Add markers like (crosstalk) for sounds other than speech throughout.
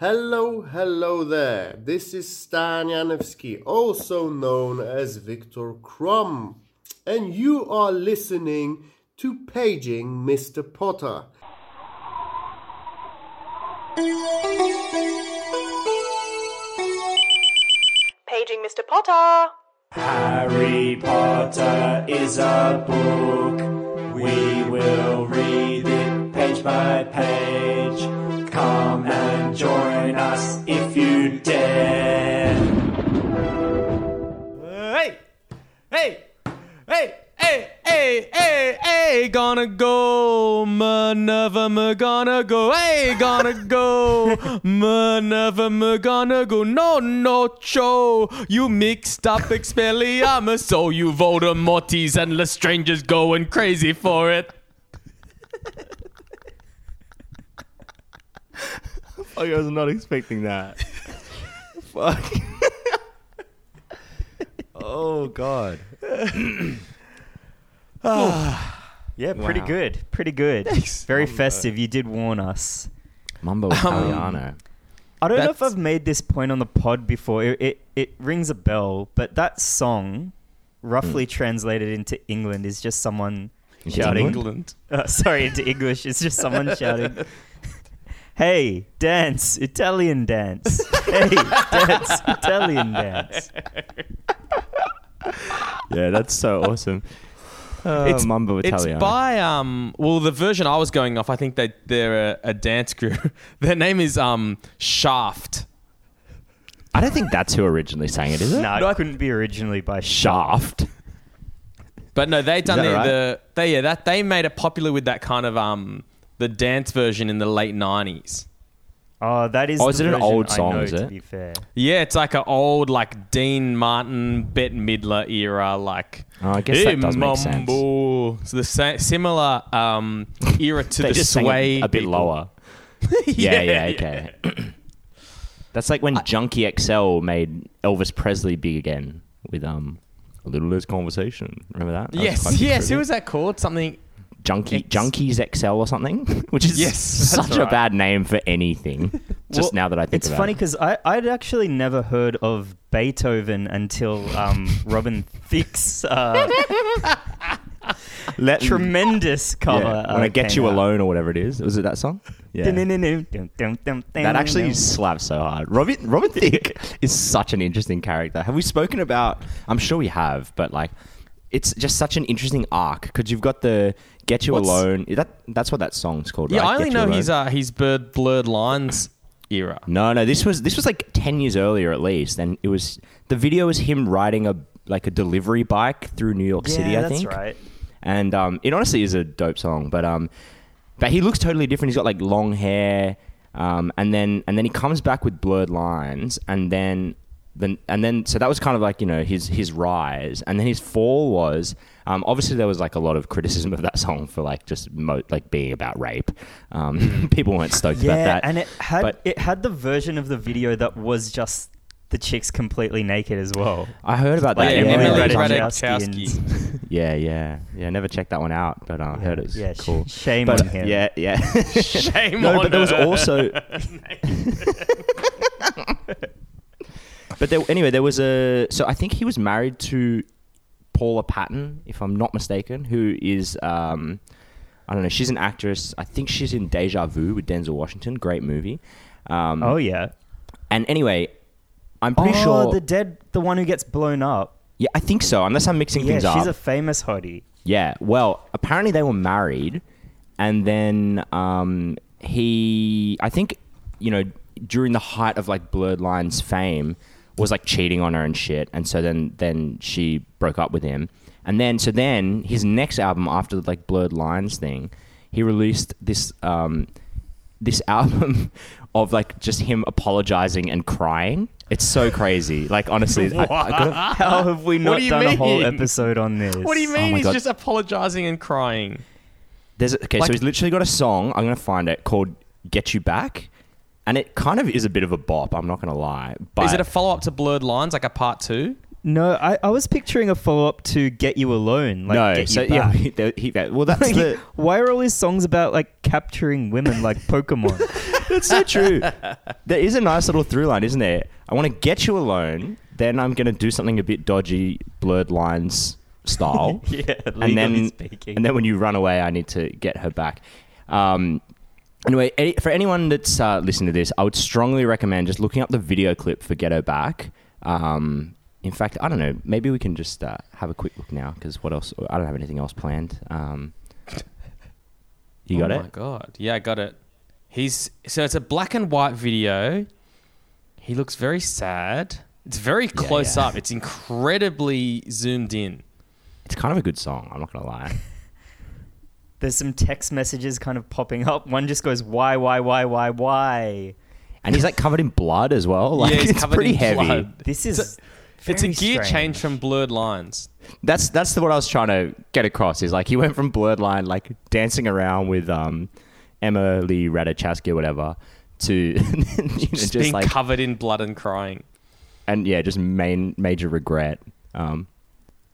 Hello, hello there. This is Stan Janevsky, also known as Viktor Krum, and you are listening to Paging Mr. Potter. Paging Mr. Potter. Harry Potter is a book. We will read it page by page. Come and join us if you dare. Hey, hey, hey, hey, hey, hey, hey, gonna go, Minerva, McGonagall, hey, gonna go, Minerva, McGonagall, no, no, cho, you mixed up Expelliarmus, so you Voldemorties and Lestranger's going crazy for it. I was not expecting that. (laughs) Fuck. oh god. (sighs) Yeah, pretty Wow. good. Pretty good. Very festive. You did warn us. Mumbo Italiano. I don't know if That's- I've made this point on the pod before. It, it, it rings a bell, but that song, roughly translated into England, is just someone Into shouting. England? Uh, sorry, into English, it's just someone shouting, (laughs) Hey, dance, Italian dance. Hey, (laughs) dance, Italian dance. yeah, that's so awesome. Uh, It's- Mumbo It's by um. Well, the version I was going off, I think they they're a, a dance group. (laughs) Their name is um Shaft. I don't think that's who originally sang it, is it? No, it couldn't be originally by Shaft. But no, they done the, right? the they yeah that they made it popular with that kind of um the dance version in the late nineties. Oh, that is. Oh, is it an old song, know, is To it? be fair, Yeah, it's like an old like Dean Martin, Bette Midler era like. Oh, I guess that does make sense. So the sa- similar um era to (laughs) the sway a bit people. lower. (laughs) yeah, yeah, yeah, okay. (clears throat) That's like when Junkie XL made Elvis Presley big again with um a little less conversation. Remember that? That Yes, yes. Who was that called? Something. Junkie X- Junkies XL or something, (laughs) which is Yes, (laughs) such that's a bad name for anything. (laughs) Just Well, now that I think it's funny it. because I'd actually never heard of Beethoven until um, Robin Thicke's uh, Let tremendous cover. yeah, when uh, I get you out. alone or whatever it is. Was it that song? Yeah. That actually slaps so hard. Robin Robin Thicke is such an interesting character. Have we spoken about? I'm sure we have, but like, it's just such an interesting arc because you've got the "Get You What's- Alone." That that's what that song's called. Yeah, right? I only Get You know Alone. his uh his bird blurred lines era. No, no. This was this was like ten years earlier at least, and it was the video was him riding a like a delivery bike through New York Yeah, City. I think. that's think. right. and um, it honestly is a dope song. But um, but he looks totally different. He's got like long hair, um, and then and then he comes back with blurred lines, and then then and then so that was kind of like you know his his rise, and then his fall was. Um, obviously, there was like a lot of criticism of that song for like just mo- like being about rape. Um, (laughs) people weren't stoked Yeah, about that. and it had But- it had the version of the video that was just the chicks completely naked as well. I heard about Like that. yeah, yeah, Emily Emily Ratajkowski Ratajkowski. and- yeah, yeah, yeah. Never checked that one out, but uh, I heard it's was yeah, sh- cool. shame but, on him. Yeah, yeah. (laughs) Shame no, on but there was also. (laughs) but there, anyway, there was a. So I think he was married to Paula Patton, if I'm not mistaken, who is. Um, I don't know. She's an actress. I think she's in Deja Vu with Denzel Washington. Great movie. Um, Oh yeah. And anyway, I'm pretty oh, sure. the dead, the one who gets blown up. yeah, I think so. Unless I'm mixing Yeah, things up. she's a famous hottie. Yeah. Well, apparently they were married, and then um, he, I think, you know, during the height of like Blurred Lines fame, was like cheating on her and shit, and so then then she broke up with him, and then so then his next album after the like Blurred Lines thing, he released this um, this (laughs) album of like just him apologizing and crying. It's so crazy. Like honestly, I, (laughs) I gotta, How have we not do done a whole episode on this? What do you Oh mean? my he's God. just apologizing and crying. There's okay, Like- so he's literally got a song. I'm gonna find it called "Get You Back," and it kind of is a bit of a bop. I'm not gonna lie. But Is it a follow up to Blurred Lines, like a part two? No, I, I was picturing a follow up to "Get You Alone." Like, no? Get So you yeah, Back. (laughs) he, he- well that's the (laughs) Why are all his songs about like capturing women like Pokemon? (laughs) That's so true. There is a nice little through line, isn't there? I want to get you alone, then I'm going to do something a bit dodgy, blurred lines style. yeah, and then speaking. and then when you run away, I need to get her back. Um, anyway, any, for anyone that's uh, listening to this, I would strongly recommend just looking up the video clip for "Get Her Back." Um, in fact, I don't know. Maybe we can just uh, have a quick look now because what else? I don't have anything else planned. Um, you got oh it? Oh my god. Yeah, I got it. He's so it's a black and white video. He looks very sad. It's very close yeah. up. It's incredibly zoomed in. It's kind of a good song. I'm not gonna lie. (laughs) There's some text messages kind of popping up. One just goes, why, why, why, why, why? And he's like covered in blood as well. Like yeah, he's it's covered pretty in heavy. blood. This is. It's a very gear strange. change from blurred lines. That's that's the, what I was trying to get across. Is like he went from blurred line, like dancing around with um, Emma Lee Ratajkowski or whatever, to (laughs) you know, Just, just, being like covered in blood and crying. and yeah, just main major regret. Um,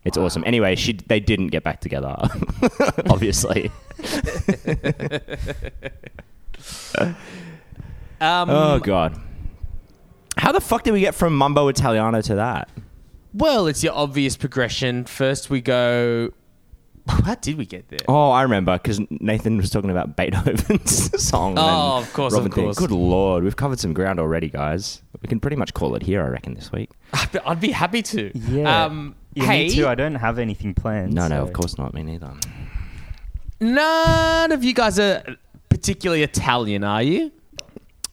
it's awesome. Anyway, she they didn't get back together, (laughs) obviously. (laughs) Um, oh god, how the fuck did we get from Mumbo Italiano to that? Well, it's your obvious progression. First, we go. (laughs) How did we get there? Oh, I remember because Nathan was talking about Beethoven's song. Oh, of course, Robin of thing. course. Good lord, we've covered some ground already, guys. We can pretty much call it here, I reckon, this week. I'd I'd be happy to. Yeah. Um, Yeah, hey, me too. I don't have anything planned. No, no, of course not. Me neither. none of you guys are particularly Italian, are you?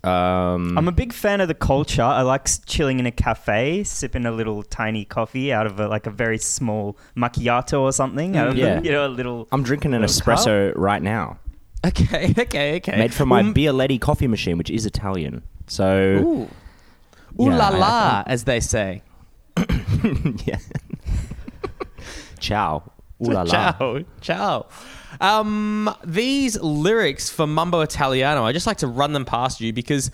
Um, I'm a big fan of the culture. I like chilling in a cafe, sipping a little tiny coffee out of a, like a very small macchiato or something. Out of Yeah. a, you know, a little. I'm drinking an Little espresso right now, Okay, (laughs) okay, okay. made from my Well, Bialetti coffee machine, which is Italian. So, Ooh. Ooh Yeah, la I- la, as they say. (laughs) yeah. Ciao. (laughs) Ooh la la. Ciao, ciao. Um, these lyrics for Mumbo Italiano, I just like to run them past you because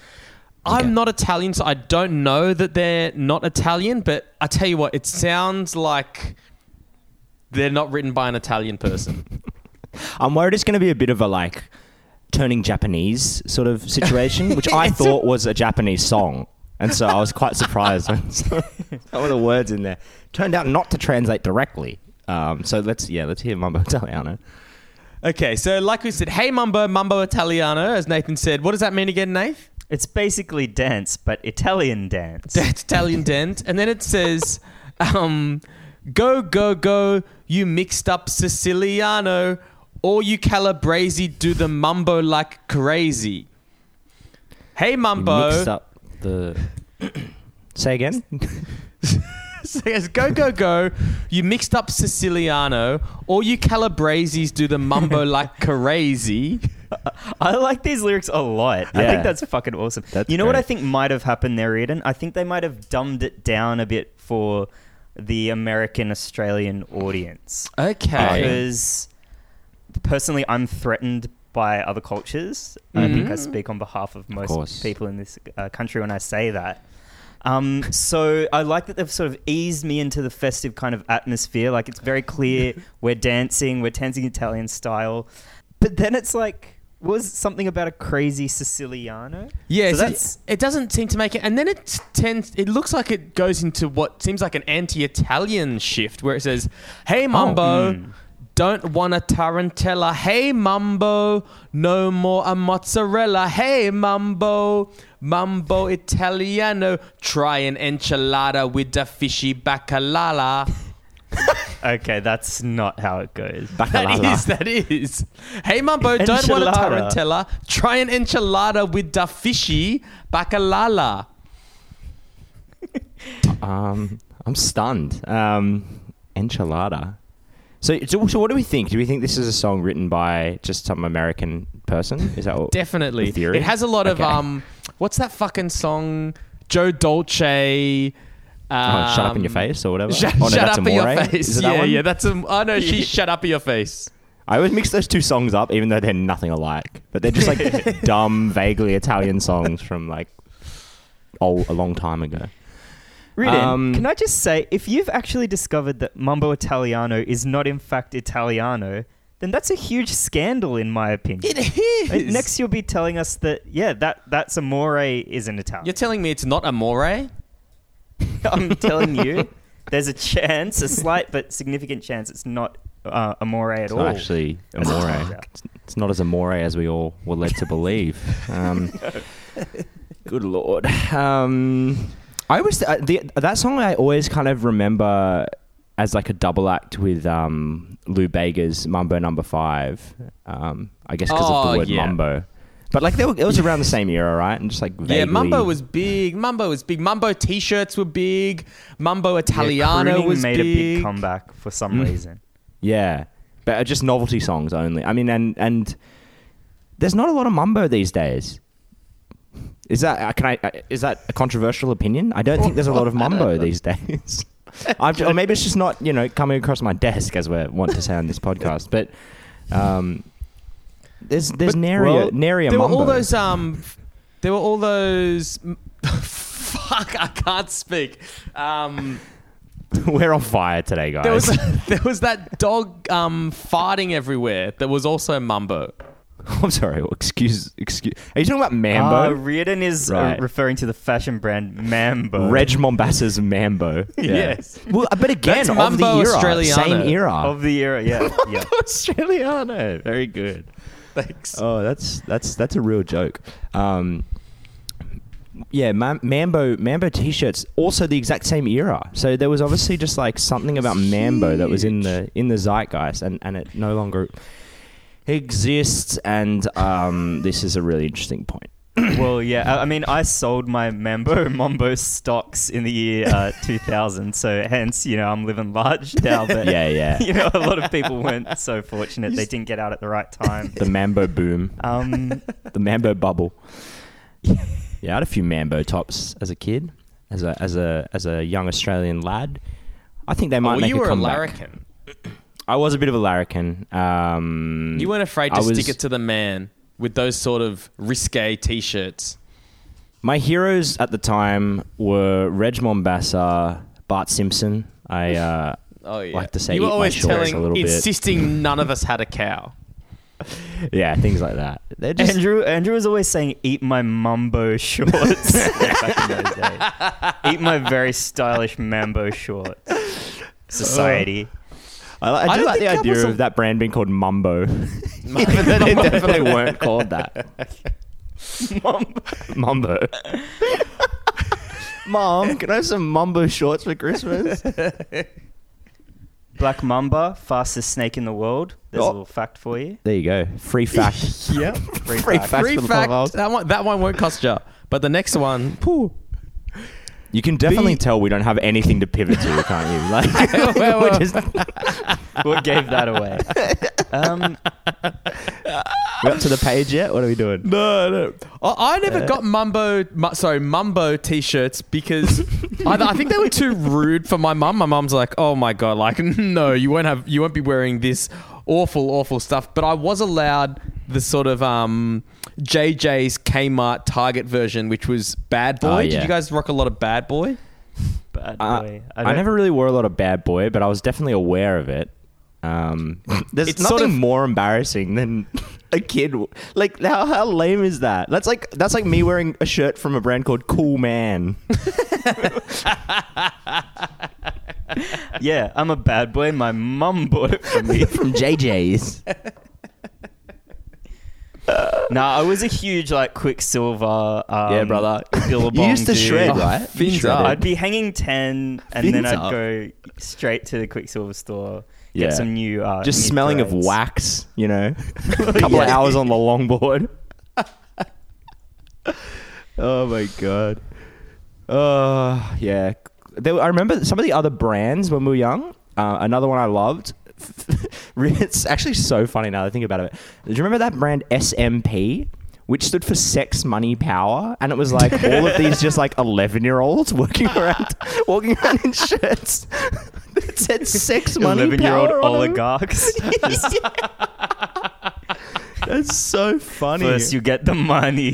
Okay. I'm not Italian, so I don't know that they're not Italian. But I tell you what, it sounds like they're not written by an Italian person. (laughs) I'm worried it's going to be a bit of a like turning Japanese sort of situation, (laughs) which I thought was a Japanese song. And so I was quite surprised when some of the words in there turned out not to translate directly. Um, so let's yeah, let's hear Mumbo (laughs) Italiano. okay, so like we said, hey Mumbo, Mumbo Italiano, as Nathan said. What does that mean again, Nath? It's basically dance, but Italian dance. (laughs) That's Italian (laughs) dent. And then it says, um, go, go, go, you mixed up Siciliano, or you Calabrese do the mumbo like crazy. Hey, mumbo. You mixed up the. (coughs) Say again. Says, go, go, go, you mixed up Siciliano, or you Calabreses do the mumbo (laughs) like crazy. I like these lyrics a lot. I think that's fucking awesome. That's you know what I think might have happened there, Eden? I think they might have dumbed it down a bit for the American Australian audience. Okay. Because personally, I'm threatened by other cultures. I think I speak on behalf of most course. people in this uh, country when I say that. Um, so I like that they've sort of eased me into the festive kind of atmosphere. Like it's very clear (laughs) we're dancing, we're dancing Italian style, but then it's like was something about a crazy Siciliano. Yeah, so that's it doesn't seem to make it, and then it tends. It looks like it goes into what seems like an anti-Italian shift, where it says, "Hey Mumbo, mm. Don't want a tarantella. Hey Mumbo, no more a mozzarella. Hey Mumbo, Mumbo Italiano, try an enchilada with the fishy bacalala." (laughs) okay. That's not how it goes. Bacalala. is, that is. Hey Mumbo, don't want a tarantella. Try an enchilada with the fishy bacalala. (laughs) Um, I'm stunned. Um, enchilada. So, so, so what do we think? Do we think this is a song written by just some American person? Is that what, Definitely. the theory? It has a lot of um what's that fucking song? Joe Dolce Oh, shut up in your um, face or whatever. (laughs) Shut, oh, no, shut up in your face. Is it that yeah, yeah, that's a oh no, she (laughs) shut up in your face. I always mix those two songs up, even though they're nothing alike. But they're just like (laughs) dumb, vaguely Italian songs from like oh, a long time ago. Reardon, Um, can I just say, if you've actually discovered that Mumbo Italiano is not in fact Italiano, then that's a huge scandal in my opinion. It Uh. Next, you'll be telling us that yeah, that that's amore is an Italian. You're telling me it's not amore? (laughs) I'm telling you, there's a chance, a slight but significant chance, it's not uh, amore at It's all. not actually (laughs) amore. It's, it's not as amore as we all were led to believe. (laughs) Um, good lord. Um, I was uh, the, that song. I always kind of remember as like a double act with um, Lou Bega's Mumbo Number Five. Um, I guess because of Oh, the word yeah. mumbo. But like they were, it was around the same era, right? And just like Yeah, vaguely- Mumbo was big. Mumbo was big. Mumbo t-shirts were big. Mumbo Italiano crooning was made big. a big comeback for some reason. Yeah, but uh, just novelty songs only. I mean, and and there's not a lot of mumbo these days. Is that uh, can I? Uh, is that a controversial opinion? I don't think there's a lot of mumbo (laughs) these days. (laughs) Or maybe it's just not you know coming across my desk as we want to say on this podcast. But um, there's there's nary Well, a, nary a there mumbo. were all those um, there were all those. (laughs) Fuck, I can't speak. Um, We're on fire today, guys. there was there was that dog um farting everywhere. That was also Mumbo. (laughs) I'm sorry. Excuse excuse. Are you talking about Mambo? Uh, Reardon is uh, Right. referring to the fashion brand Mambo. Reg (laughs) Mombassa's Mambo. (laughs) Yeah. Yes. Well, but again, That's of the era, Australiano. same era. of the era, yeah, yeah. Australiano. Very good. Thanks. Oh, that's that's that's a real joke. Um, yeah, Ma- Mambo Mambo t-shirts also the exact same era. So there was obviously just like something about Mambo that was in the in the zeitgeist, and and it no longer exists. And um, this is a really interesting point. (coughs) well, yeah. I I mean, I sold my Mambo (laughs) Mambo stocks in the year uh, (laughs) 2000, so hence, you know, I'm living large (laughs) now. But Yeah, yeah. you know, a lot of people weren't so fortunate; they didn't get out at the right time. The Mambo boom, Um, the Mambo bubble. Yeah, I had a few Mambo tops as a kid, as a as a as a young Australian lad. I think they might well, make you a were a comeback. larrikin. I was a bit of a larrikin. Um, You weren't afraid I to was- stick it to the man with those sort of risque t-shirts. My heroes at the time were Reg Mombassa, Bart Simpson. I (laughs) uh, Oh yeah. like to say you were eat my always shorts telling, a little bit. insisting none of us had a cow. (laughs) yeah, things like that. They're just Andrew Andrew was always saying, "Eat my Mambo (laughs) shorts." back in those days. Eat my very stylish Mambo shorts. Society. I, I I do don't like the idea was a- of that brand being called Mumbo, (laughs) (laughs) even though they definitely weren't called that. (laughs) Mumbo. Mumbo. Mom, can I have some Mumbo shorts for Christmas? Black Mamba, fastest snake in the world. There's Oh. a little fact for you. There you go. Free fact. Yeah. Free Free fact. fact. Free for the fact. That one, that one won't cost you. But the next one, phew. You can definitely The- tell we don't have anything to pivot to, can't you? (laughs) Like, Well, (laughs) we're well. just, (laughs) What gave that away? Um, we up to the page yet? What are we doing? No, no. I, I never got Mumbo, mu- sorry, Mumbo t-shirts because I, I think they were too rude for my mum. My mum's like, "Oh my god, like no, you won't have, you won't be wearing this awful, awful stuff." But I was allowed the sort of um, JJ's Kmart Target version, which was Bad Boy. Oh, Did you guys rock a lot of Bad Boy? bad Uh, boy. I, never really wore a lot of bad boy, but I was definitely aware of it. Um, (laughs) there's It's nothing sort of- more embarrassing than (laughs) a kid. Like how how lame is that? That's like that's like me wearing a shirt from a brand called Cool Man. (laughs) Yeah, I'm a bad boy. My mum bought it for me. from JJ's. Nah, I was a huge like Quiksilver. Um, Yeah, brother. Billabong You used to dude. shred, Oh, right? fins up. I'd be hanging ten, and then I'd up. go straight to the Quiksilver store, Yeah. get some new, uh, Just new smelling of wax, you know. (laughs) a couple of hours on the longboard. (laughs) oh my god. Uh, yeah. Were- I remember some of the other brands when we were young. Uh, another one I loved. (laughs) (laughs) it's actually so funny now that I think about it. Do you remember that brand SMP? Which stood for sex, money, power, and it was like (laughs) all of these just like eleven-year-olds working (laughs) around, walking around in shirts that said "sex, money, Eleven-year-old power" on 'em. oligarchs. That's so funny. First, you get the money,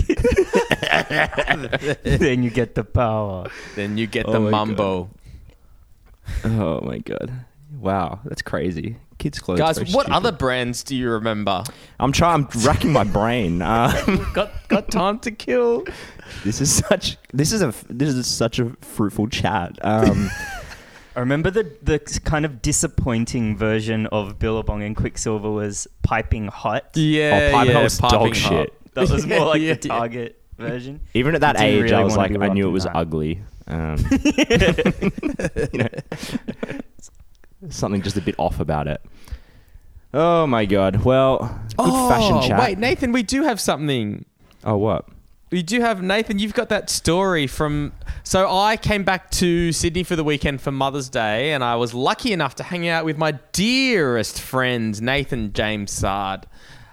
then you get the power. Then you get Oh the my Mumbo. oh my god! Wow, that's crazy. Kids' clothes. Guys, very what stupid. other brands do you remember? I'm trying. I'm racking my brain. Um, (laughs) got got time to kill. this is such. This is a. This is such a fruitful chat. Um, (laughs) I remember the the kind of disappointing version of Billabong and Quiksilver was piping hot. Yeah, Oh, Pipe yeah, Hot was piping dog hot. shit. (laughs) That was more like Yeah, the yeah. Target version. even at that Didn't age, really I was like, I knew it was that. ugly. Um, you know, something just a bit off about it. Oh my god! Well, good fashion chat. Oh, Wait, Nathan, we do have something. Oh what? We do have Nathan. You've got that story from. So I came back to Sydney for the weekend for Mother's Day, and I was lucky enough to hang out with my dearest friends, Nathan James Sard.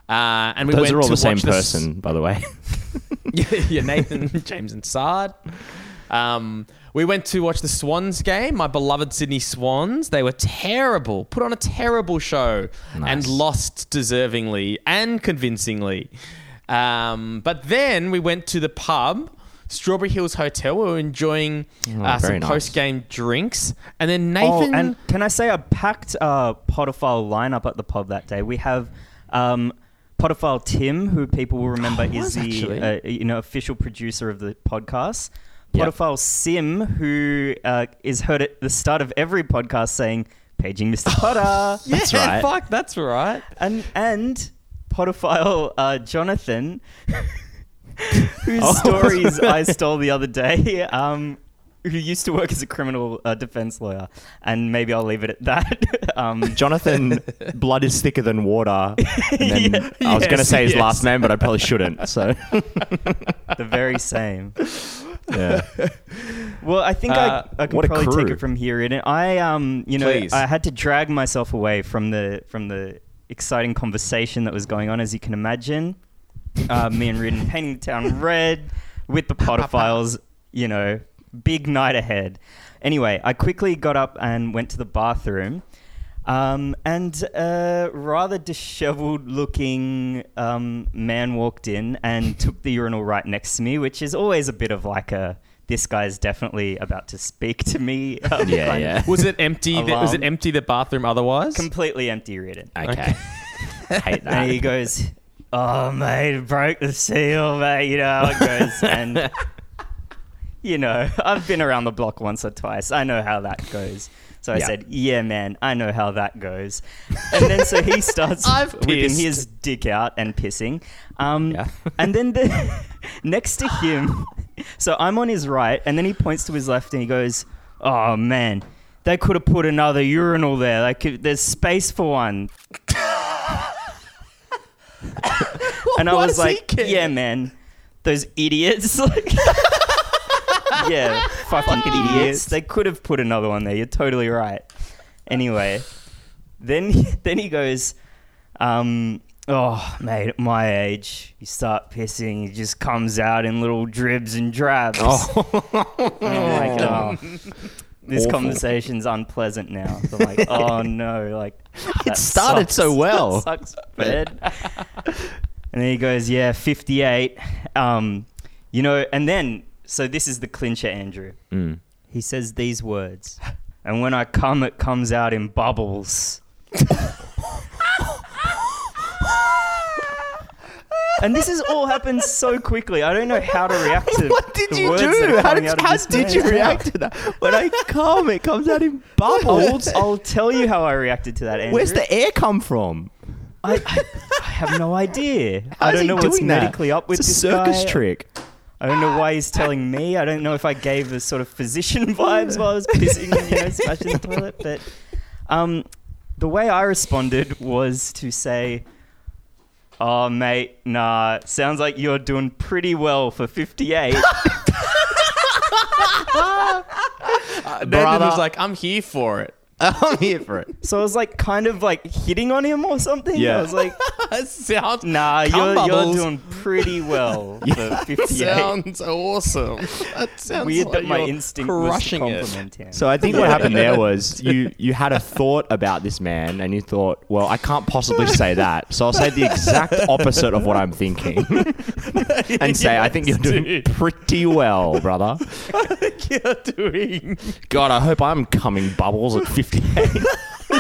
Uh, and we Those went are all to the same watch s- person, by the way. (laughs) yeah, yeah, Nathan, (laughs) James, and Sard. Um, we went to watch the Swans game, my beloved Sydney Swans. They were terrible, put on a terrible show, and lost deservingly and convincingly. Um, but then we went to the pub, Strawberry Hills Hotel. We were enjoying uh, some nice. post game drinks, and then Oh, Nathan. and can I say a packed uh, podophile lineup at the pub that day? We have um, podophile Tim, who people will remember Oh, is the uh, you know official producer of the podcast. Yep. Podophile Sim, who uh, is heard at the start of every podcast saying "paging Mr. (laughs) Potter," That's yeah, right. Fuck, that's right. and and podophile uh, Jonathan, (laughs) whose Oh. stories I (laughs) stole the other day. Um, who used to work as a criminal uh, defense lawyer, and maybe I'll leave it at that. um, Jonathan, blood is thicker than water. And then I was going to say his yes. last name, but I probably shouldn't. So, the very same. Yeah. (laughs) Well, I think Uh, I, I can what a probably take it from here. In I, um, you know, Please. I had to drag myself away from the from the exciting conversation that was going on, as you can imagine. Uh, (laughs) me and Reardon painting the town red with the podophiles. (laughs) You know, big night ahead. Anyway, I quickly got up and went to the bathroom. Um, and a rather disheveled looking um, man walked in and (laughs) took the urinal right next to me, which is always a bit of like a this guy's definitely about to speak to me. (laughs) um, Yeah, yeah. Was it empty? the- was it empty the bathroom otherwise? Completely empty written. Okay. (laughs) Hate that. And he goes, Oh, mate, it broke the seal, mate. You know how it goes. and, you know, I've been around the block once or twice. I know how that goes. So I Yeah. said, Yeah, man, I know how that goes. And then so he (laughs) starts whipping his dick out and pissing. Um, Yeah. (laughs) and then the, (laughs) next to him, so I'm on his right, and then he points to his left and he goes, Oh, man. They could have put another urinal there. Like, there's space for one. and I was like, yeah, man, those idiots. Like, yeah, fucking idiots. They could have put another one there. You're totally right. Anyway, (sighs) then (laughs) then he goes, um, oh, mate, at my age, you start pissing, it just comes out in little dribs and drabs. Oh, (laughs) And I'm like, (laughs) oh, this Awful. conversation's unpleasant now. So I'm like, oh no, like that started sucks. so well. That sucks, bed. and then he goes, yeah, 58. Um, you know, and then so this is the clincher, Andrew. Mm. He says these words, (laughs) and when I come, it comes out in bubbles. (laughs) And this has all happened so quickly. I don't know how to react to it. (laughs) What did the you words that do? are How coming did, out of how this did you man's react mouth. to that? When I come, it comes out in I'll, bubbles. I'll tell you how I reacted to that, Andrew. Where's the air come from? I, I, I have no idea. I don't he know what's doing that? medically up with it's a this circus guy. trick. I don't know why he's telling me. I don't know if I gave the sort of physician (laughs) vibes while I was pissing and you know smashing the toilet. But um, the way I responded was to say, "Oh, mate, nah. Sounds like you're doing pretty well for 58." Nathan (laughs) (laughs) Brother. was like, I'm here for it. (laughs) I'm here for it. so I was like, kind of like hitting on him or something. Yeah. I was like, (laughs) sounds "Nah, you're, you're bubbles. doing pretty well (laughs) for 58." sounds awesome. That sounds Weird like that my you're instinct was to crushing it. compliment him. So I think what happened there was you you had a thought about this man and you thought, well, I can't possibly say that, so I'll say the exact opposite of what I'm thinking, and say I think you're doing pretty well, brother. you're doing. God, I hope I'm coming bubbles at 58. (laughs)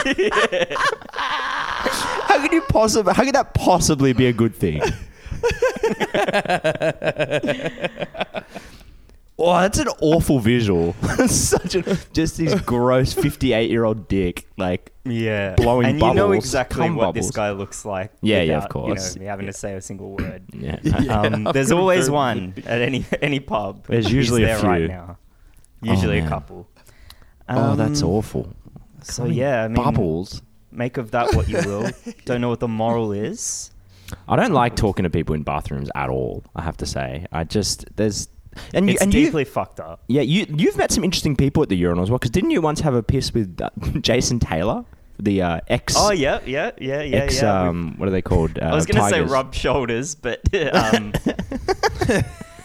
How could you possibly? How could that possibly be a good thing? (laughs) Oh, that's an awful visual. (laughs) Such a just this gross fifty-eight-year-old dick, like Yeah, Blowing and you know exactly cum what this guy looks like. Yeah, yeah, of without, course. You know, me having to say a single word. yeah. Um, there's always one at any any pub. There's He's usually a there right few. now. Usually a man. couple. oh, that's Um, awful. So yeah, I mean, Bubbles. Make of that what you (laughs) will. Don't know what the moral is. I don't like talking to people in bathrooms at all. I have to say, I just there's and you It's and deeply fucked up. yeah you you've met some interesting people at the urinal as well. Because didn't you once have a piss with uh, (laughs) Jason Taylor, the uh, ex? Oh yeah, yeah, yeah, yeah, ex, yeah. Um, what are they called? Uh, I was going to say rub shoulders, but (laughs) um,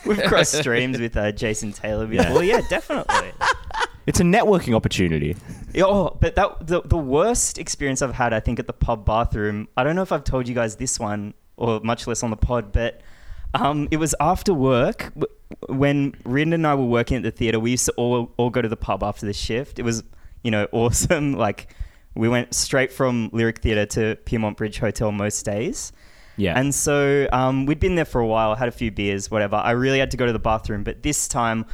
we've crossed streams with uh, Jason Taylor Yeah. before. Yeah, definitely. It's a networking opportunity. (laughs) Oh, but that the, the worst experience I've had, I think, at the pub bathroom. I don't know if I've told you guys this one, or much less on the pod, but um, it was after work when Rin and I were working at the theater. We used to all all go to the pub after the shift. It was you know (laughs) awesome. Like we went straight from Lyric Theatre to Pyrmont Bridge Hotel most days. Yeah. And so um, we'd been there for a while, had a few beers, whatever. I really had to go to the bathroom, but this time,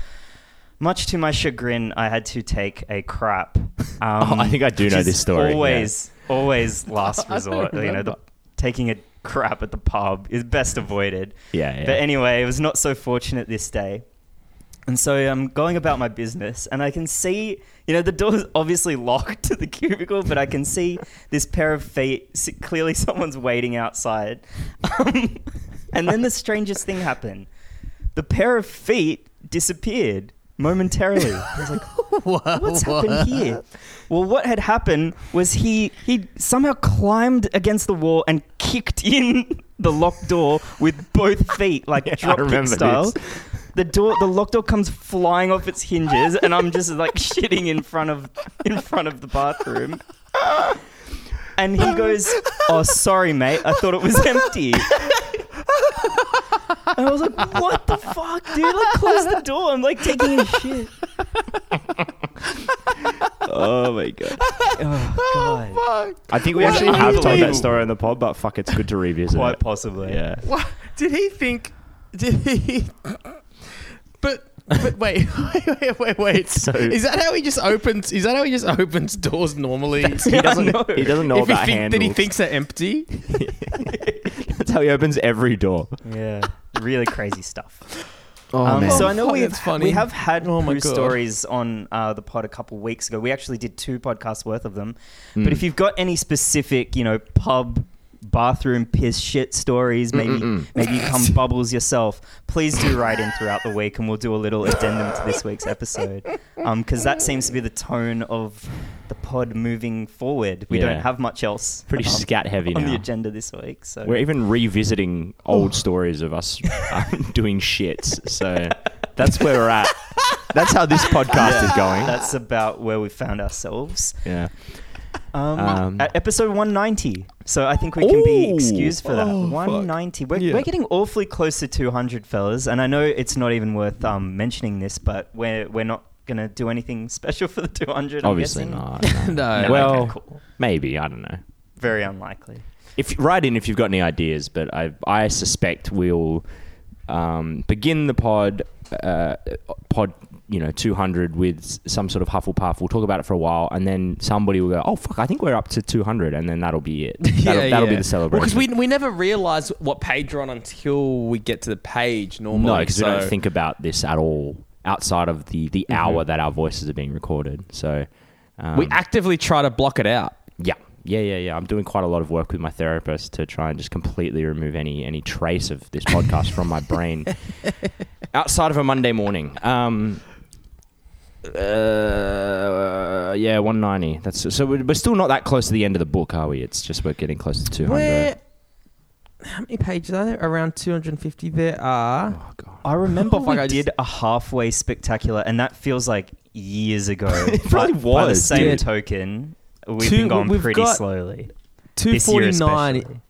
much to my chagrin, I had to take a crap. Um, (laughs) Oh, I think I do know this story, Always, always (laughs) last resort. You know, the, taking a crap at the pub is best avoided. Yeah, yeah. But anyway, it was not so fortunate this day. And so I'm going about my business, and I can see, you know, the door's obviously locked to the cubicle, but I can see this pair of feet. Clearly, (laughs) someone's waiting outside. Um, and then the strangest thing happened the pair of feet disappeared momentarily. (laughs) I was like, (laughs) what's happened here? Well, what had happened was he he somehow climbed against the wall and kicked in the locked door with both feet, like (laughs) I drop kick style. this. The door, the locked door comes flying off its hinges, and I'm just like shitting in front of in front of the bathroom. And he goes, "Oh, sorry, mate. I thought it was empty." (laughs) And I was like, "What the fuck, dude? Like, close the door. I'm like taking a shit." (laughs) oh my god. (laughs) Oh god. Oh, I think we What actually have told that unbelievable. story on the pod, but fuck, it's good to revisit Quite it. possibly. Yeah. What did he think? Did he? But but (laughs) wait wait wait wait wait. So- is that how he just opens? Is that how he just opens doors normally? He doesn't. know. He doesn't know if he about think, handles. that he thinks they're empty. (laughs) That's how he opens every door. Yeah. Really crazy stuff. Oh Um, man. so I know Fuck, we've funny. we have had Oh my stories on uh, the pod a couple weeks ago. We actually did two podcasts worth of them. Mm. But if you've got any specific, you know, pub bathroom piss shit stories, maybe Mm-mm-mm. maybe you come bubbles yourself. Please do write in throughout the week, and we'll do a little addendum to this week's episode because that seems to be the tone of the pod moving forward. We Yeah. don't have much else Pretty um, scat heavy on the agenda this week. So We're even revisiting old stories of us um, (laughs) doing shits. So that's where we're at. That's how this podcast is going. that's about where we found ourselves. Yeah. Um, Um, at episode 190. So I think we can be excused for that. Oh, 190. We're, Yeah. we're getting awfully close to 200, fellas. And I know it's not even worth um, mentioning this, but we're, we're not going to do anything (laughs) special for the 200. I'm Obviously not. no. (laughs) No. No, Well, okay, cool. maybe I don't know. Very unlikely. If write in if you've got any ideas, but I I suspect we'll um, begin the pod uh, pod you know 200 with some sort of Hufflepuff. We'll talk about it for a while, and then somebody will go, "Oh fuck, I think we're up to 200," and then that'll be it. (laughs) That'll, that'll be the celebration. Because we, we never realize what page we're on until we get to the page normally. no, because we don't think about this at all outside of the the hour that our voices are being recorded. So um, we actively try to block it out. Yeah. Yeah, yeah, yeah. I'm doing quite a lot of work with my therapist to try and just completely remove any any trace of this podcast from my brain (laughs) outside of a Monday morning. Um, uh, yeah, 190. That's so we're, we're still not that close to the end of the book, are we? It's just we're getting close to 200. Where? How many pages are there? Around 250 there are. Oh god. I remember Oh, fuck, we I just- did a halfway spectacular, and that feels like years ago. (laughs) It probably But By the same yeah. token, we've Two- been going we've pretty got slowly. 249.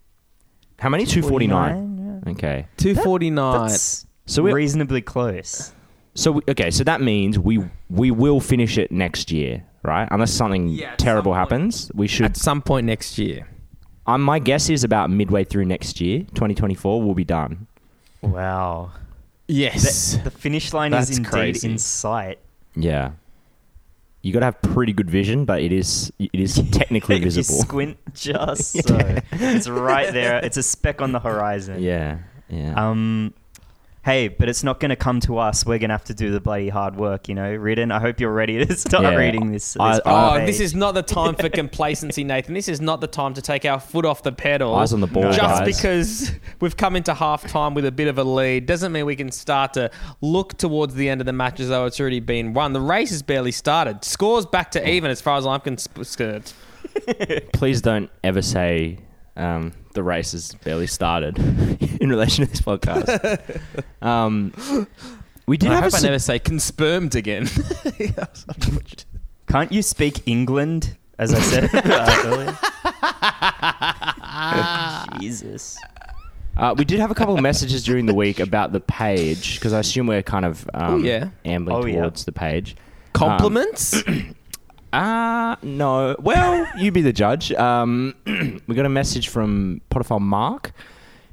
How many? 249. 49, yeah. Okay. 249. That's So we're reasonably close. So we, okay, so that means we we will finish it next year. right? Unless something Yeah, terrible some happens, we should. At some point next year. Um, my guess is about midway through next year, 2024, we'll be done. Wow. Yes. The, the finish line That's is indeed crazy. in sight. Yeah. You got to have pretty good vision, but it is it is (laughs) technically you visible. squint just (laughs) so. It's right there. It's a speck on the horizon. Yeah, yeah. Um, hey, but it's not going to come to us. We're going to have to do the bloody hard work, you know. Reardon, I hope you're ready to (laughs) start Yeah. reading this. this I- Oh, page. this is not the (laughs) time for complacency, Nathan. This is not the time to take our foot off the pedal. Eyes on the ball, Just guys. because we've come into half time with a bit of a lead doesn't mean we can start to look towards the end of the match as though it's already been won. The race has barely started. Scores back to even as far as I'm concerned. Please don't ever say um, the race has barely started (laughs) in relation to this podcast. (laughs) um, we did I have hope a I never say confirmed again. (laughs) Can't you speak England, as I said uh, earlier? Jesus. Uh, we did have a couple of messages during the week about the page because I assume we're kind of um, Oh, yeah. ambling Oh, yeah. towards the page. Compliments? Ah, no. Well, you be the judge. Um, (clears throat) we got a message from Potterfile Mark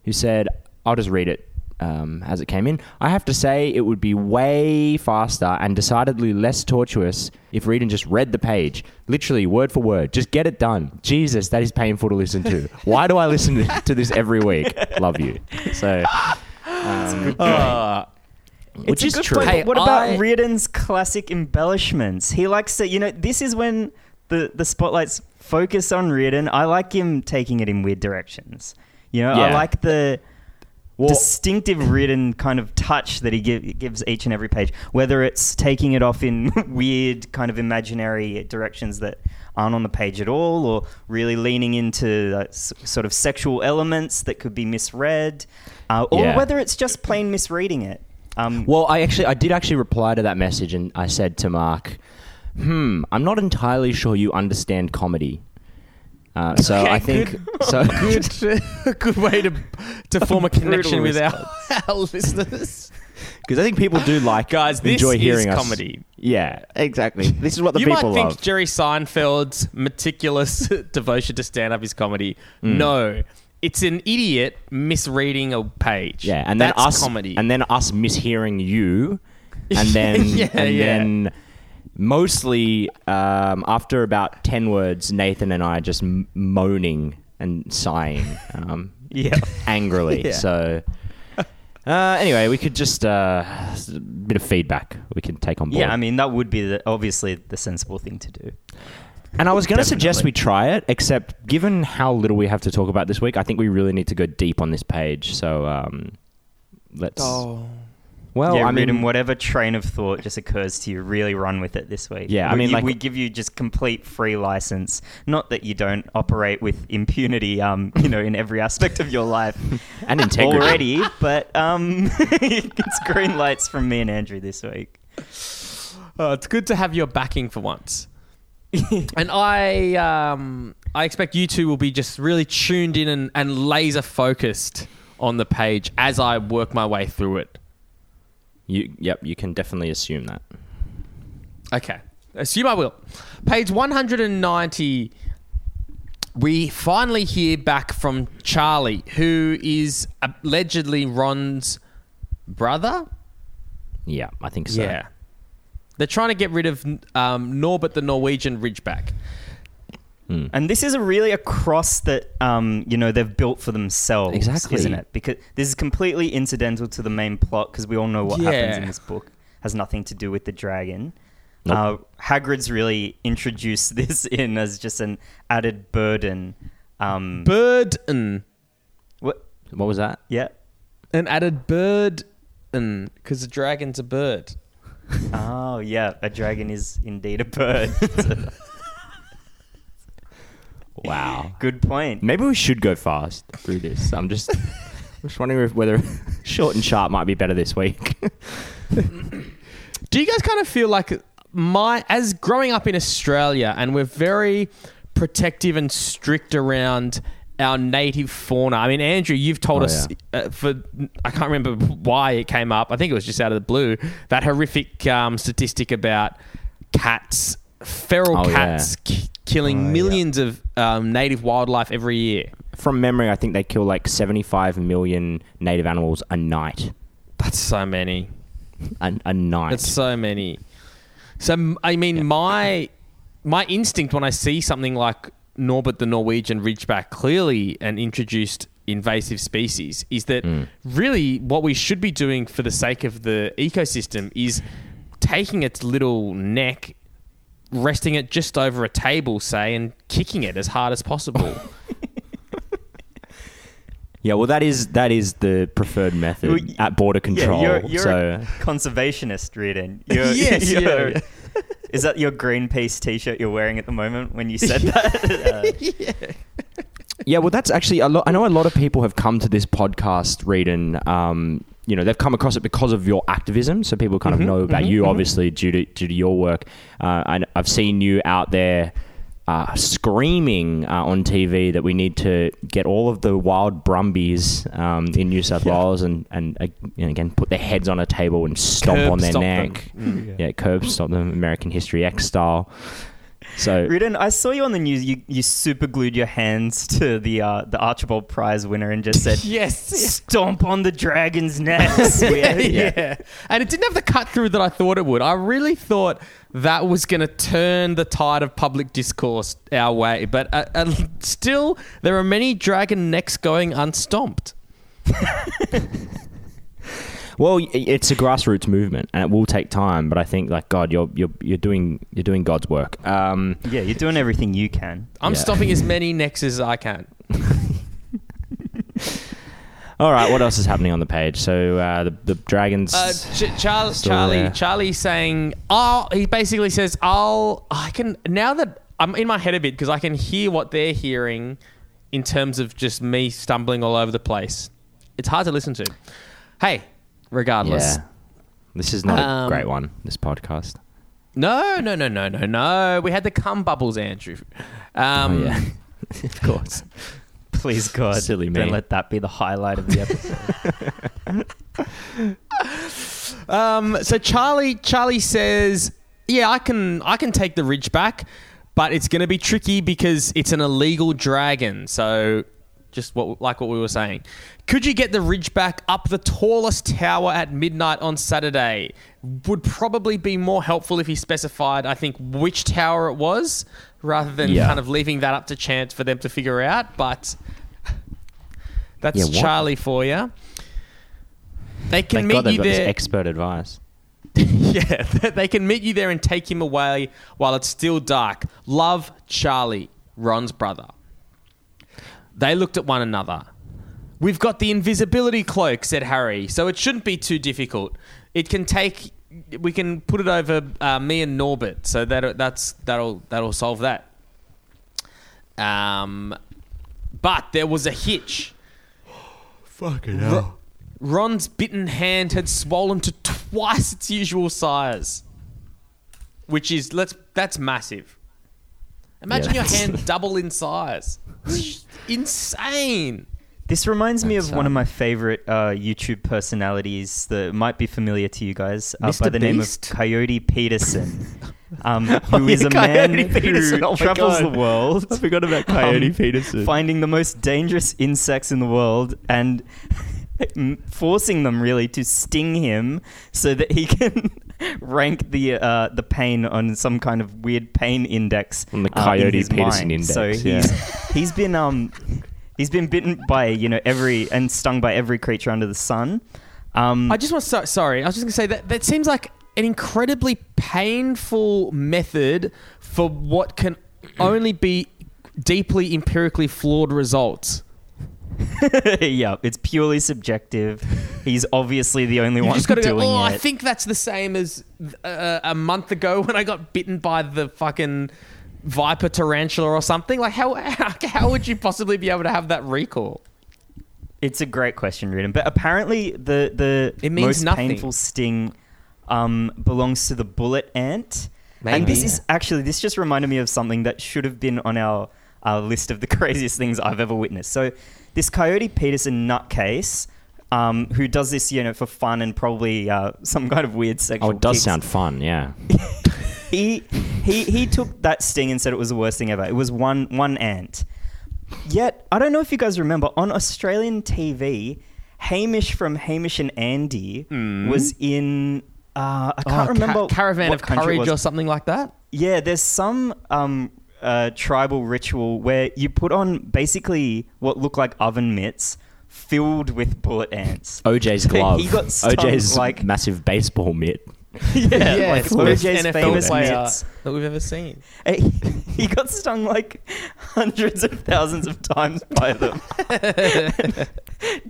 who said, I'll just read it um, as it came in. I have to say, it would be way faster and decidedly less tortuous if Reardon just read the page, literally word for word. Just get it done. Jesus, that is painful to listen to. Why do I listen to this every week? Love you. So, (laughs) um, Uh, which is true. point, Hey, what about I- Reardon's classic embellishments? He likes to, you know, this is when the, the spotlights focus on Reardon. I like him taking it in weird directions. You know, I like the Well- distinctive Reardon kind of touch that he give, gives each and every page, whether it's taking it off in (laughs) weird kind of imaginary directions that aren't on the page at all, or really leaning into uh, s- sort of sexual elements that could be misread, uh, or Yeah. whether it's just plain misreading it. Um, Well, I actually I did actually reply to that message and I said to Mark, "Hmm, I'm not entirely sure you understand comedy." Uh, so Okay, I think so. (laughs) (laughs) good, (laughs) good way to to form a connection with our, our listeners. Because I think people do like Guys, this enjoy is hearing us. comedy. Yeah, exactly. This is what the people are. you might think love. Jerry Seinfeld's meticulous devotion to stand up is comedy. Hmm. No, it's an idiot misreading a page. yeah, and That's then us comedy. and then us mishearing you, and (laughs) then Yeah, and yeah. then mostly um, after about ten words, Nathan and I just m- moaning and sighing. Um, (laughs) yeah. angrily. (laughs) Yeah. So, uh, anyway, we could just uh, a bit of feedback we can take on board. Yeah, I mean that would be the, obviously the sensible thing to do. And I was going to suggest we try it, except given how little we have to talk about this week, I think we really need to go deep on this page. So, um, let's. oh, well, yeah, I mean, Reardon, whatever train of thought just occurs to you, really run with it this week. Yeah, I mean, you- like- we give you just complete free license. Not that you don't operate with impunity, um, (laughs) you know, in every aspect of your life (laughs) and integrity already, but um, (laughs) it's green lights from me and Andrew this week. Oh, it's good to have your backing for once. (laughs) and I, um, I expect you two will be just really tuned in and, and laser focused on the page as I work my way through it. You, yep, you can definitely assume that. Okay. Assume I will. Page 190. We finally hear back from Charlie, who is allegedly Ron's brother. Yeah, I think so. Yeah. They're trying to get rid of um, Norbert the Norwegian Ridgeback. And this is a really a cross that um, you know they've built for themselves, Exactly. isn't it? Because this is completely incidental to the main plot because we all know what happens in this book has nothing to do with the dragon. Nope. Uh, Hagrid's really introduced (laughs) this in as just an added burden. Um, Burden. what? What was that? Yeah. An added bird. Because the dragon's a bird. Oh, yeah. A dragon is indeed a bird. (laughs) Wow. Good point. Maybe we should go fast through this. I'm just, (laughs) just wondering if whether (laughs) short and sharp might be better this week. Do you guys kind of feel like my as growing up in Australia and we're very protective and strict around our native fauna. I mean, Andrew, you've told Oh, us uh, for I can't remember why it came up. I think it was just out of the blue that horrific um, statistic about cats feral Oh, yeah. cats ki- killing millions of um, native wildlife every year. From memory, I think they kill like 75 million native animals a night. That's so many. A, a night. That's so many. So I mean, my my instinct when I see something like Norbert the Norwegian Ridgeback, clearly and introduced invasive species, is that hmm. really what we should be doing for the sake of the ecosystem is taking its little neck, resting it just over a table, say, and kicking it as hard as possible. (laughs) yeah, well, that is that is the preferred method Well, at border control. Yeah, you're, you're so a conservationist, Reardon. (laughs) You're, Yes, yeah, you're- yeah. Is that your Greenpeace T-shirt you're wearing at the moment when you said that? (laughs) Uh, Yeah, well, that's actually a lot. I know a lot of people have come to this podcast, Reardon. Um, you know, they've come across it because of your activism. So people kind of know about you, obviously, due to due to your work. Uh, and I've seen you out there uh, screaming uh, on TV that we need to get all of the wild brumbies um, in New South Wales and and uh, you again put their heads on a table and stomp Curb on their stop them. neck. Yeah, curb stop them, American History X style. So Reardon, I saw you on the news. You you super glued your hands to the uh, the Archibald Prize winner and just said, (laughs) yes. "Stomp on the dragon's necks." (laughs) yeah, Yeah. yeah. And it didn't have the cut through that I thought it would. I really thought that was going to turn the tide of public discourse our way. But uh, uh, still, there are many dragon necks going unstomped. (laughs) Well, it's a grassroots movement, and it will take time. But I think, like God, you're you're you're doing you're doing God's work. Um, Yeah, you're doing everything you can. I'm Yeah. stopping as (laughs) many necks as I can. (laughs) all right, what else is happening on the page? So uh, the the dragons. Uh, Ch- Char- Still Charlie, there. Charlie saying, "Oh," he basically says, "I'll, I can now that I'm in my head a bit because I can hear what they're hearing in terms of just me stumbling all over the place. It's hard to listen to. Hey, regardless, yeah, this is not Um, a great one. This podcast. no, no, no, no, no, no. We had the cum bubbles, Andrew. Um, oh, yeah, (laughs) of course. Please God, Silly don't let that be the highlight of the episode. (laughs) Um, so Charlie, Charlie says, "Yeah, I can, I can take the ridge back, but it's going to be tricky because it's an illegal dragon." So, just what, like what we were saying, could you get the ridge back up the tallest tower at midnight on Saturday? Would probably be more helpful if he specified, I think, which tower it was, rather than Yeah. kind of leaving that up to chance for them to figure out. But (laughs) that's Yeah, Charlie for you. They can Thank meet God you there. expert advice. (laughs) Yeah, they can meet you there and take him away while it's still dark. Love Charlie, Ron's brother. They looked at one another. We've got the invisibility cloak, said Harry, so it shouldn't be too difficult. It can take. We can put it over uh, me and Norbert, so that that's that'll that'll solve that. Um, but there was a hitch. (gasps) Fucking hell. Ron's bitten hand had swollen to twice its usual size, which is let's that's massive. Imagine Yeah, your hand (laughs) double in size. Insane. This reminds me of one of um, my favorite uh, YouTube personalities that might be familiar to you guys uh, by the name of Coyote Peterson, (laughs) um, who is yeah, a man Peterson. who Oh travels God. the world. forgot about um, Peterson. finding the most dangerous insects in the world and (laughs) forcing them really to sting him so that he (laughs) can rank the uh, the pain on some kind of weird pain index On the uh, in Coyote Peterson mind. index, So yeah. he's he's been um he's been bitten by you know every and stung by every creature under the sun. Um, I just want to so, sorry. I was just gonna say that that seems like an incredibly painful method for what can only be deeply empirically flawed results. (laughs) yeah, it's purely subjective. He's obviously the only one just to doing go. Oh, it. I think that's the same as uh, a month ago when I got bitten by the fucking viper tarantula or something. Like how how, (laughs) how would you possibly be able to have that recall? It's a great question, Reardon. But apparently, the the It means most nothing. painful sting um, belongs to the bullet ant. And this is actually this just reminded me of something that should have been on our, our list of the (laughs) craziest things I've ever witnessed. So this Coyote Peterson nutcase. Um, who does this, you know, for fun and probably uh, some kind of weird sexual. Oh, it does kicks. sound fun. Yeah. (laughs) he he he took that sting and said it was the worst thing ever. It was one one ant. Yet I don't know if you guys remember on Australian TV, Hamish from Hamish and Andy was in. Uh, I can't. Oh, Ca- remember Caravan what of country it Courage was. or something like that. Yeah, there's some um, uh, tribal ritual where you put on basically what look like oven mitts filled with bullet ants. OJ's (laughs) glove. He got stung, OJ's like- massive baseball mitt. (laughs) yeah, like it's the best OJ's NFL famous player that we've ever seen. Hey, He got stung like hundreds of thousands of times by them. (laughs)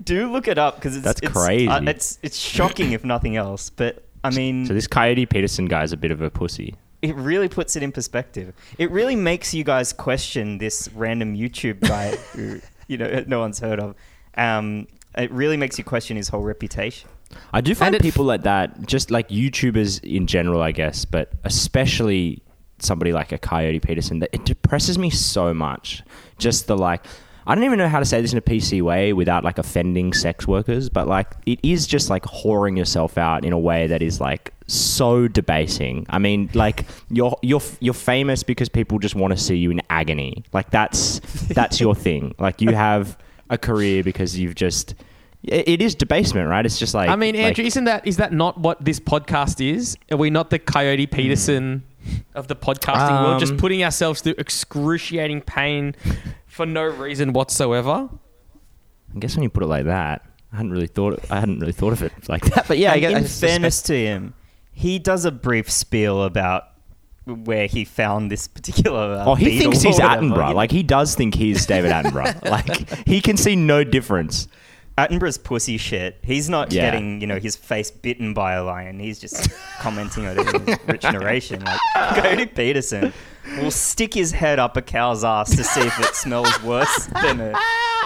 Do look it up because it's That's it's, crazy. uh, it's it's shocking if nothing else. But I mean, So this Coyote Peterson guy is a bit of a pussy. it really puts it in perspective. It really makes you guys question this random YouTube guy (laughs) who you know no one's heard of. Um, it really makes you question his whole reputation. I do find people like that, just like YouTubers in general, I guess, but especially somebody like a Coyote Peterson, that it depresses me so much. Just the like, I don't even know how to say this in a PC way without like offending sex workers, but like it is just like whoring yourself out in a way that is like so debasing. I mean, like you're you're you're famous because people just want to see you in agony. Like that's that's your thing. Like you have a career because you've just. It it is debasement, right? It's just like I mean, like- Andrew, isn't that is that not what this podcast is? Are we not the Coyote Peterson of the podcasting world, just Um, putting ourselves through excruciating pain for no reason whatsoever? I guess when you put it like that, I hadn't really thought. I hadn't really thought of it like that. But yeah, I And guess, in suspect- fairness to him, he does a brief spiel about where he found this particular. Uh, oh, he thinks he's whatever, you Attenborough. know? Like he does think he's David Attenborough. (laughs) like he can see no difference. Attenborough's pussy shit. He's not Yeah. getting, you know, his face bitten by a lion. He's just (laughs) commenting on it rich narration. Like, Coyote Peterson will stick his head up a cow's ass to see if it (laughs) smells worse than a,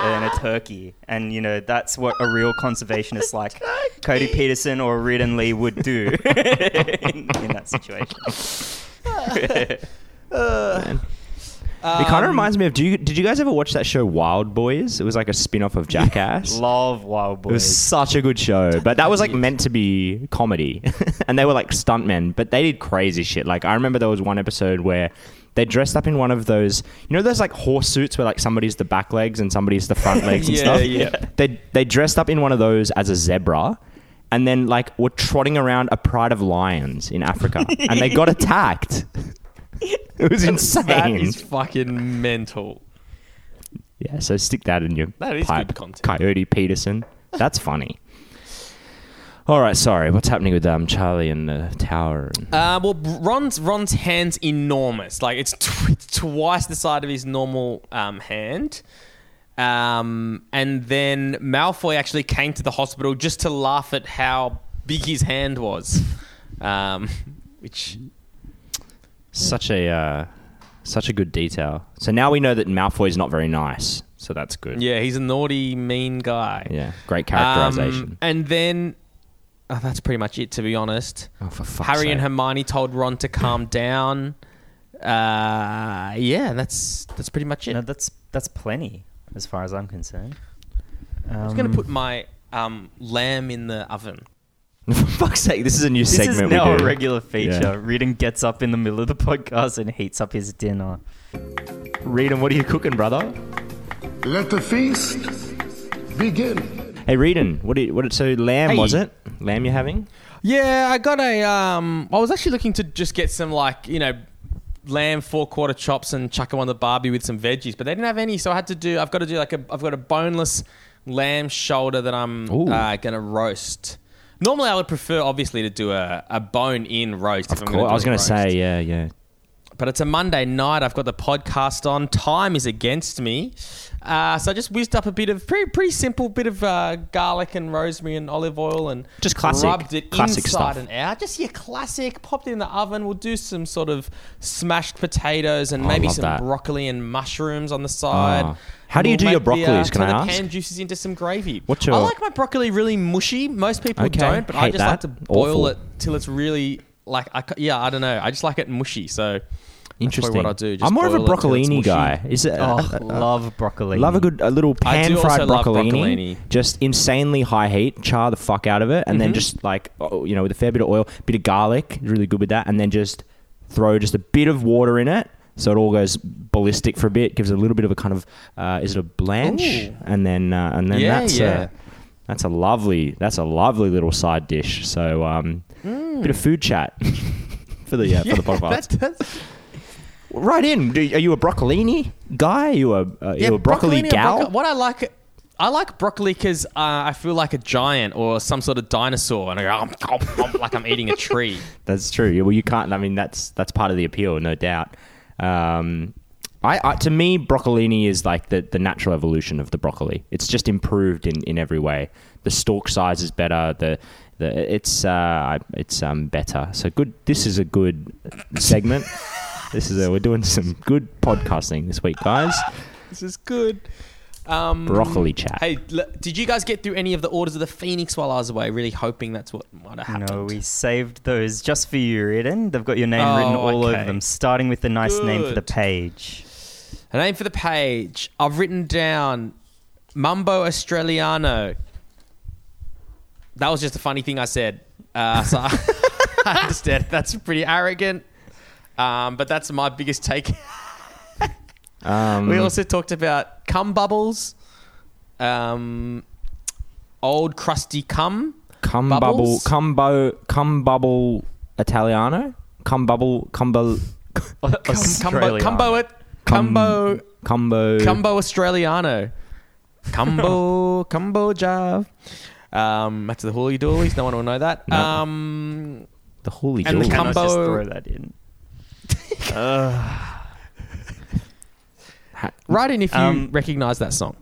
than a turkey. And, you know, that's what a real conservationist like (laughs) Coyote Peterson or Reardon Lee would do in, in that situation. It kind of um, reminds me of. Do you, did you guys ever watch that show Wild Boys? It was like a spin off of (laughs) Jackass. Love Wild Boys. It was such a good show, but that was like meant to be comedy, (laughs) and they were like stuntmen, but they did crazy shit. Like I remember there was one episode where they dressed up in one of those, you know, those like horse suits where like somebody's the back legs and somebody's the front (laughs) legs and stuff? Yeah, stuff. yeah. They they dressed up in one of those as a zebra, and then like were trotting around a pride of lions in Africa, and they got attacked. It was (laughs) That insane. is fucking mental. Yeah, so stick that in your That is pipe, good content. Coyote Peterson. That's funny. All right, sorry. What's happening with um Charlie and the tower? And, Uh, well, Ron's Ron's hand's enormous. Like it's, tw- it's twice the size of his normal um, hand. Um, and then Malfoy actually came to the hospital just to laugh at how big his hand was. Um, (laughs) which such a uh, such a good detail. So now we know that Malfoy's not very nice. So that's good. yeah, he's a naughty, mean guy. Yeah, great characterization. Um, and then oh, that's pretty much it, to be honest. oh, for fuck's Harry sake. and Hermione told Ron to calm down. Uh, yeah, that's that's pretty much it. No, that's that's plenty as far as I'm concerned. I was Um, going to put my um, lamb in the oven. (laughs) for fuck's sake, this is a new This segment is now we a do. regular feature. Yeah. Reardon gets up in the middle of the podcast and heats up his dinner. Reardon, what are you cooking, brother? Let the feast begin. Hey, Reardon, what? Did, what? Did, so lamb Hey. was it? Lamb you're having? Yeah, I got a. Um, I was actually looking to just get some like you know, lamb four quarter chops and chuck them on the barbie with some veggies, but they didn't have any, so I had to do. I've got to do like a. I've got a boneless lamb shoulder that I'm Ooh. uh, gonna roast. Normally, I would prefer obviously to do a, a bone in roast. if Of I'm course. I was going to say, yeah, yeah. But it's a Monday night. I've got the podcast on. Time is against me, uh, so I just whizzed up a bit of pretty pretty simple bit of uh, garlic and rosemary and olive oil and Just classic- rubbed it classic inside stuff. and out. Just your classic. Popped it in the oven. We'll do some sort of smashed potatoes and Oh, maybe some that. broccoli and mushrooms on the side. Ah. How do you We'll do your the, uh, can I turn ask? The canned juices into some gravy. What's your? I like my broccoli really mushy. Most people Okay, don't, but I hate just like to boil Awful. it till it's really like I yeah I don't know. I just like it mushy. So Interesting. what I do, just I'm more of a boil it till it's broccolini guy. Is it? Oh, uh, uh, love broccoli. Love a good, a little pan fried broccolini, broccolini. Just insanely high heat, char the fuck out of it, and Mm-hmm. then just like oh, you know with a fair bit of oil, bit of garlic, really good with that, and then just throw just a bit of water in it. So it all goes ballistic for a bit, gives it a little bit of a kind of, uh, is it a blanch? Ooh. And then, uh, and then Yeah, that's yeah. a, that's a lovely, that's a lovely little side dish. So, um, bit of food chat (laughs) for the, uh, for the (laughs) podcast. That's, that's, Reardon. Do, are you a broccolini guy? Are you a, uh, you a broccoli gal? what I like, I like broccoli because uh, I feel like a giant or some sort of dinosaur, and I go (laughs) like I'm eating a tree. That's true. Yeah, Well, you can't. I mean, that's that's part of the appeal, no doubt. Um, I, I to me, broccolini is like the, the natural evolution of the broccoli. It's just improved in, in every way. The stalk size is better. The the it's uh it's um better. So good. This is a good segment. (laughs) this is a, we're doing some good podcasting this week, guys. (laughs) This is good. Um, Broccoli chat. Hey, l- did you guys get through any of the orders of the Phoenix while I was away? Really hoping that's what might have happened. No, we saved those just for you, Eden. They've got your name written Oh, all okay. over them, starting with the nice name for the page. A name for the page. I've written down Mambo Australiano. That was just a funny thing I said. Uh, so (laughs) I understand that's pretty arrogant. Um, but that's my biggest take. (laughs) Um, we also talked about cum bubbles, um, old crusty cum. cum bubble, bubbles? cum, bo, cum bubble Italiano, cum bubble, cumbo, (laughs) Cumbo, cumbo it. Cumbo, cumbo, Cumbo Australiano. Cumbo, Cumbo Jav. Um, that's the Hooley Dooleys. No one will know that. No. Um, the holy and the Dooley. cum- Cannot just Combo- throw that in. Write in if you Um, recognize that song.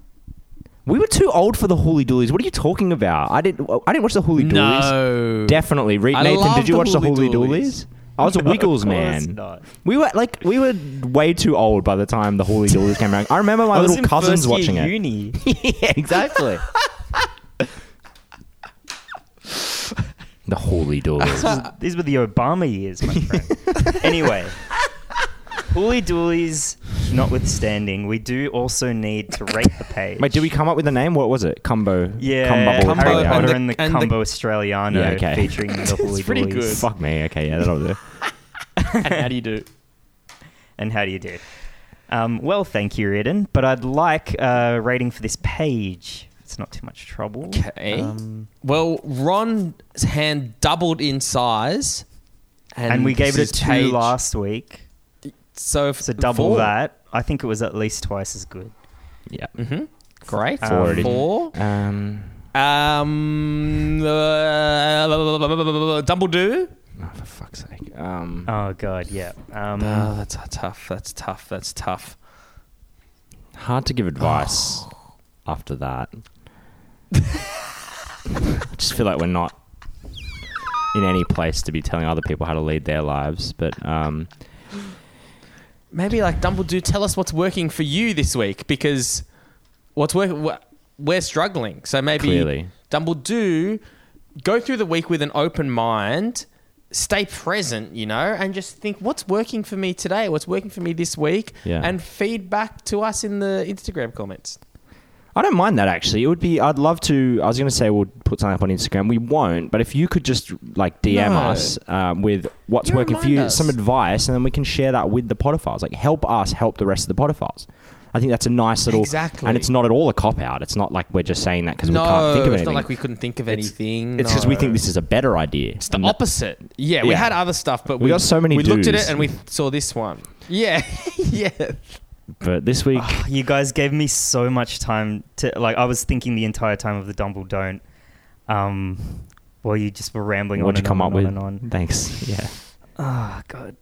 We were too old for the Hooley Dooleys. What are you talking about? I didn't. I didn't watch the Hooley Dooleys. No. Definitely. Re- I Nathan, love did you the watch the Holy Holy Doolies? Doolies. I was a (laughs) Wiggles Of man. not. We were like we were way too old by the time the Hooley Dooleys came around. I remember my I was little in cousins first year watching it. Uni. (laughs) (laughs) yeah, exactly. the Hooley Dooleys. These were the Obama years, my friend. anyway, Hooley Dooleys notwithstanding, we do also need to rate the page. Wait, did we come up with a name? What was it? Cumbo. Yeah, Cumbubble Cumbo Harry Australia. Potter and and the- the, and the- Cumbo Australiano Yeah, okay. featuring the (laughs) Hooly pretty Doolies. good. Fuck me. Okay, yeah, that'll do. (laughs) and how do you do? And how do you do? Um, well, thank you, Eden. But I'd like a rating for this page. It's not too much trouble. Okay. Um, Well, Ron's hand doubled in size. And, and we gave it a this two page- last week. So, So double that. I think it was at least twice as good. Yeah. Mm-hmm. Great. Um, Four. Four. Um. Um, uh, Dumbledore. Oh, for fuck's sake. Um. Oh god, yeah. Um, Oh, that's tough. That's tough. That's tough. Hard to give advice after that. (laughs) I just feel like we're not in any place to be telling other people how to lead their lives. But um, Maybe like Dumbledore, tell us what's working for you this week because what's working. We're struggling, so maybe Clearly. Dumbledore, go through the week with an open mind, stay present, you know, and just think what's working for me today, what's working for me this week, Yeah. and feed back to us in the Instagram comments. I don't mind that actually. It would be. I'd love to. I was going to say we'll put something up on Instagram. We won't. But if you could just like DM No. us um, with what's You working for remind you, us. some advice, and then we can share that with the podophiles. Like help us help the rest of the podophiles. I think that's a nice little. Exactly. And it's not at all a cop out. It's not like we're just saying that because we can't think of anything. it's anything. not like we couldn't think of anything. It's because we no. think this is a better idea. It's the opposite. Yeah, we Yeah. had other stuff, but We we, got so many We looked at do's. it and we saw this one. Yeah, (laughs) yeah. But this week, you guys gave me so much time to like. I was thinking the entire time of the Dumble Don't. Um, well, you just were rambling what'd on you come and up on with? and on. Thanks. Yeah. on. Oh god.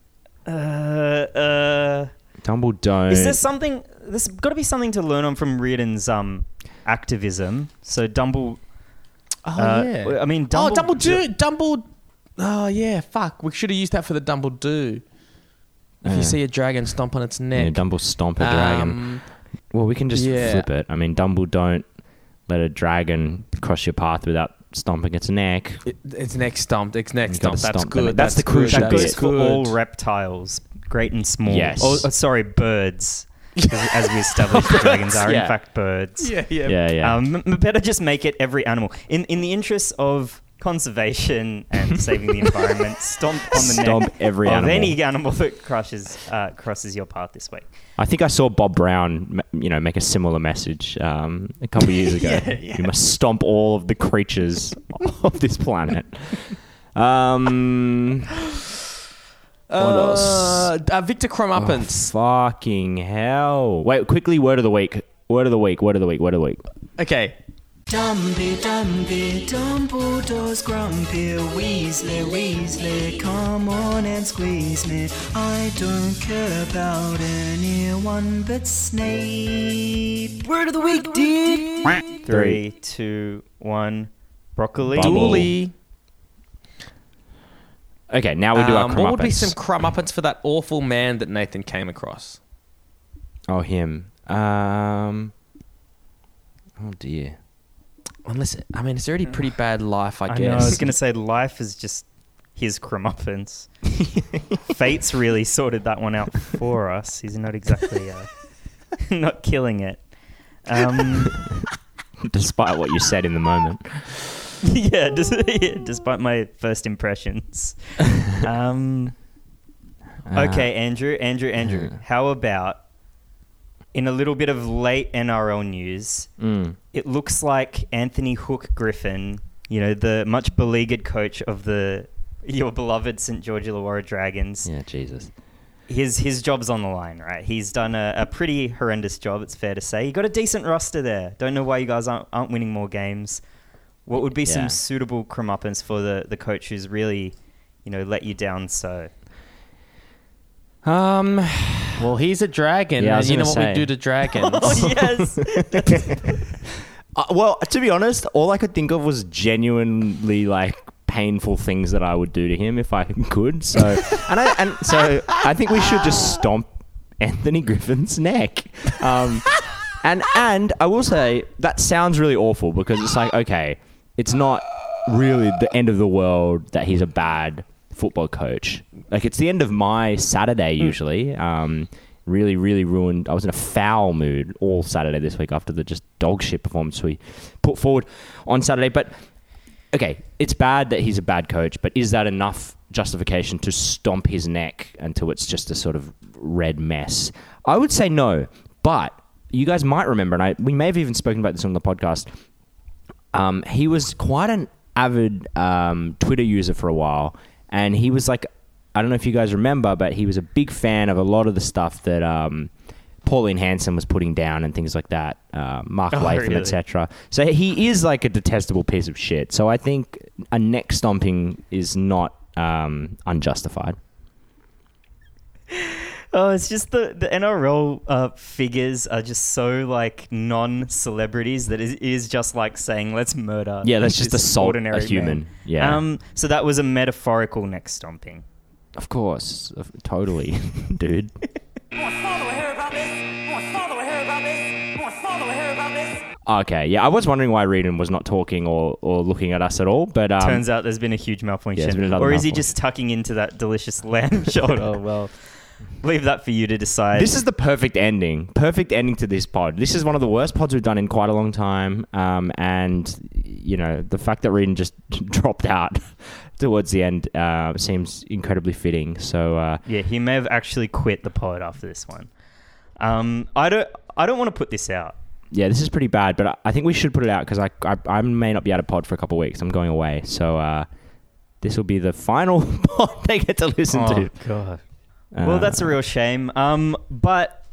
Uh, uh, Dumbledore. is there something? There's got to be something to learn on from Reardon's um activism. So Dumble. Oh uh, yeah. I mean, oh, Dumble- Dumbledore, Dumble. Oh yeah, fuck. We should have used that for the Dumbledore. If Yeah. you see a dragon stomp on its Yeah, neck, Dumble stomp a dragon. Um, Well, we can just Yeah. flip it. I mean, Dumble don't let a dragon cross your path without stomping its neck. it- it's neck stomped. It's neck You gotta stomped. That's stomp the good. neck. That's the good, crucial that bit. goes That's for all reptiles, great and small. Yes. Oh, oh, sorry, birds. As- As we established, (laughs) dragons are Yeah. in fact birds. Yeah, yeah. Yeah, yeah. Um, better just make it every animal. In in the interest of conservation and saving the environment. (laughs) Stomp on the Stomp neck every of animal. any animal that crushes uh, crosses your path this week. I think I saw Bob Brown, you know, make a similar message um, a couple of years ago. (laughs) Yeah, yeah. You must stomp all of the creatures (laughs) of this planet. Um, else? Uh, uh, Viktor Crumupins. fucking hell! Wait, quickly. Word of the week. Word of the week. Word of the week. Word of the week. Okay. Dumpy, Dumpy, Dumbledore's grumpy. Weasley, Weasley, come on and squeeze me. I don't care about anyone but Snape. Word of the week, dude. Three, two, one. Broccoli. Bubble. Dooley. Okay, now we do our Um, what would be crumupins. some crumupins for that awful man that Nathan came across? Oh, him. Um. Oh dear. Unless, I mean, it's already pretty bad life, I, I guess. know. I was gonna say life is just his crumupins. Fate's really sorted that one out for us. He's not exactly uh, (laughs) not killing it. Um, (laughs) Despite what you said in the moment. (laughs) yeah, dis- yeah, despite my first impressions. Um, Uh, okay, Andrew, Andrew, Andrew. How about in a little bit of late NRL news? Mm. It looks like Anthony Hook Griffin, you know, the much beleaguered coach of the your beloved St George Illawarra Dragons. Yeah, Jesus. His his job's on the line, right? He's done a, a pretty horrendous job. It's fair to say. He got a decent roster there. Don't know why you guys aren't, aren't winning more games. What would be Yeah. some suitable crumupins for the, the coach who's really, you know, let you down so? Um. well, he's a dragon, Yeah, I and was you know gonna what say. we do to dragons. (laughs) Oh, yes. (laughs) Uh, well, to be honest, all I could think of was genuinely like painful things that I would do to him if I could. So, (laughs) and I and so I think we should just stomp Anthony Griffin's neck. Um, and and I will say that sounds really awful because it's like okay, it's not really the end of the world that he's a bad football coach. Like it's the end of my Saturday usually. Um, really, really ruined. I was in a foul mood all Saturday this week after the just dog shit performance we put forward on Saturday. But okay, it's bad that he's a bad coach, but is that enough justification to stomp his neck until it's just a sort of red mess? I would say no, but you guys might remember, and I, we may have even spoken about this on the podcast. Um, he was quite an avid um, Twitter user for a while, and he was like, I don't know if you guys remember, but he was a big fan of a lot of the stuff that um, Pauline Hanson was putting down and things like that, uh, Mark (laughs) Oh, Latham, really? etc. So he is like a detestable piece of shit. So I think a neck stomping is not um, unjustified. (laughs) Oh, it's just the the NRL uh, figures are just so like non-celebrities that it is just like saying let's murder. Yeah, let's just assault a ordinary human. man." Yeah. Um. So that was a metaphorical neck stomping. Of course, totally, (laughs) dude. Okay, yeah, I was wondering why Reardon was not talking or, or looking at us at all, but um, Turns out there's been a huge yeah, malfunction. another or is he just tucking into that delicious lamb (laughs) (laughs) shoulder? well, leave that for you to decide. This is the perfect ending. Perfect ending to this pod. This is one of the worst pods we've done in quite a long time. Um, and, you know, the fact that Reardon just (laughs) dropped out (laughs) towards the end uh, seems incredibly fitting. So, uh, yeah, he may have actually quit the pod after this one. Um, I don't. I don't want to put this out. yeah, this is pretty bad, but I, I think we should put it out because I, I, I may not be out of pod for a couple of weeks. I'm going away. So, uh, this will be the final (laughs) pod they get to listen to. god. Uh, well, that's a real shame. Um, but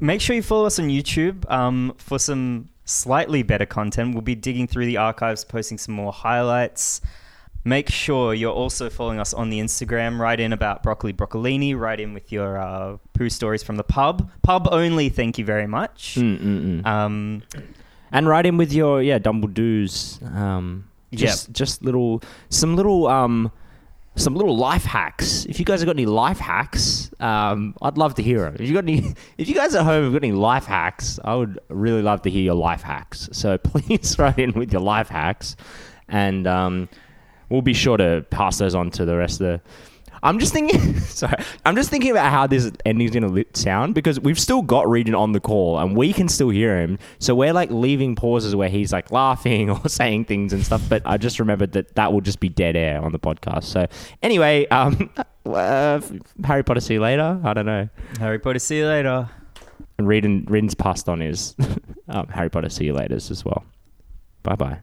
make sure you follow us on YouTube um, for some slightly better content. We'll be digging through the archives, posting some more highlights. Make sure you're also following us on the Instagram. Write in about broccoli broccolini. Write in with your uh, poo stories from the pub. Pub only. Thank you very much. Mm, mm, mm. Um, and write in with your yeah Dumbledore's um just just little some little um some little life hacks. If you guys have got any life hacks, um, I'd love to hear them. If you got any, (laughs) if you guys at home have got any life hacks, I would really love to hear your life hacks. So (laughs) please write in with your life hacks, and um, we'll be sure to pass those on to the rest of the I'm just thinking. (laughs) Sorry, I'm just thinking about how this ending's gonna sound because we've still got Reardon on the call and we can still hear him. So we're like leaving pauses where he's like laughing (laughs) or saying things and stuff. But I just remembered that that will just be dead air on the podcast. So anyway, um, (laughs) uh, Harry Potter. See you later. I don't know. Harry Potter, see you later. And Reardon, Reardon's passed on his um, Harry Potter. See you later as well. Bye bye.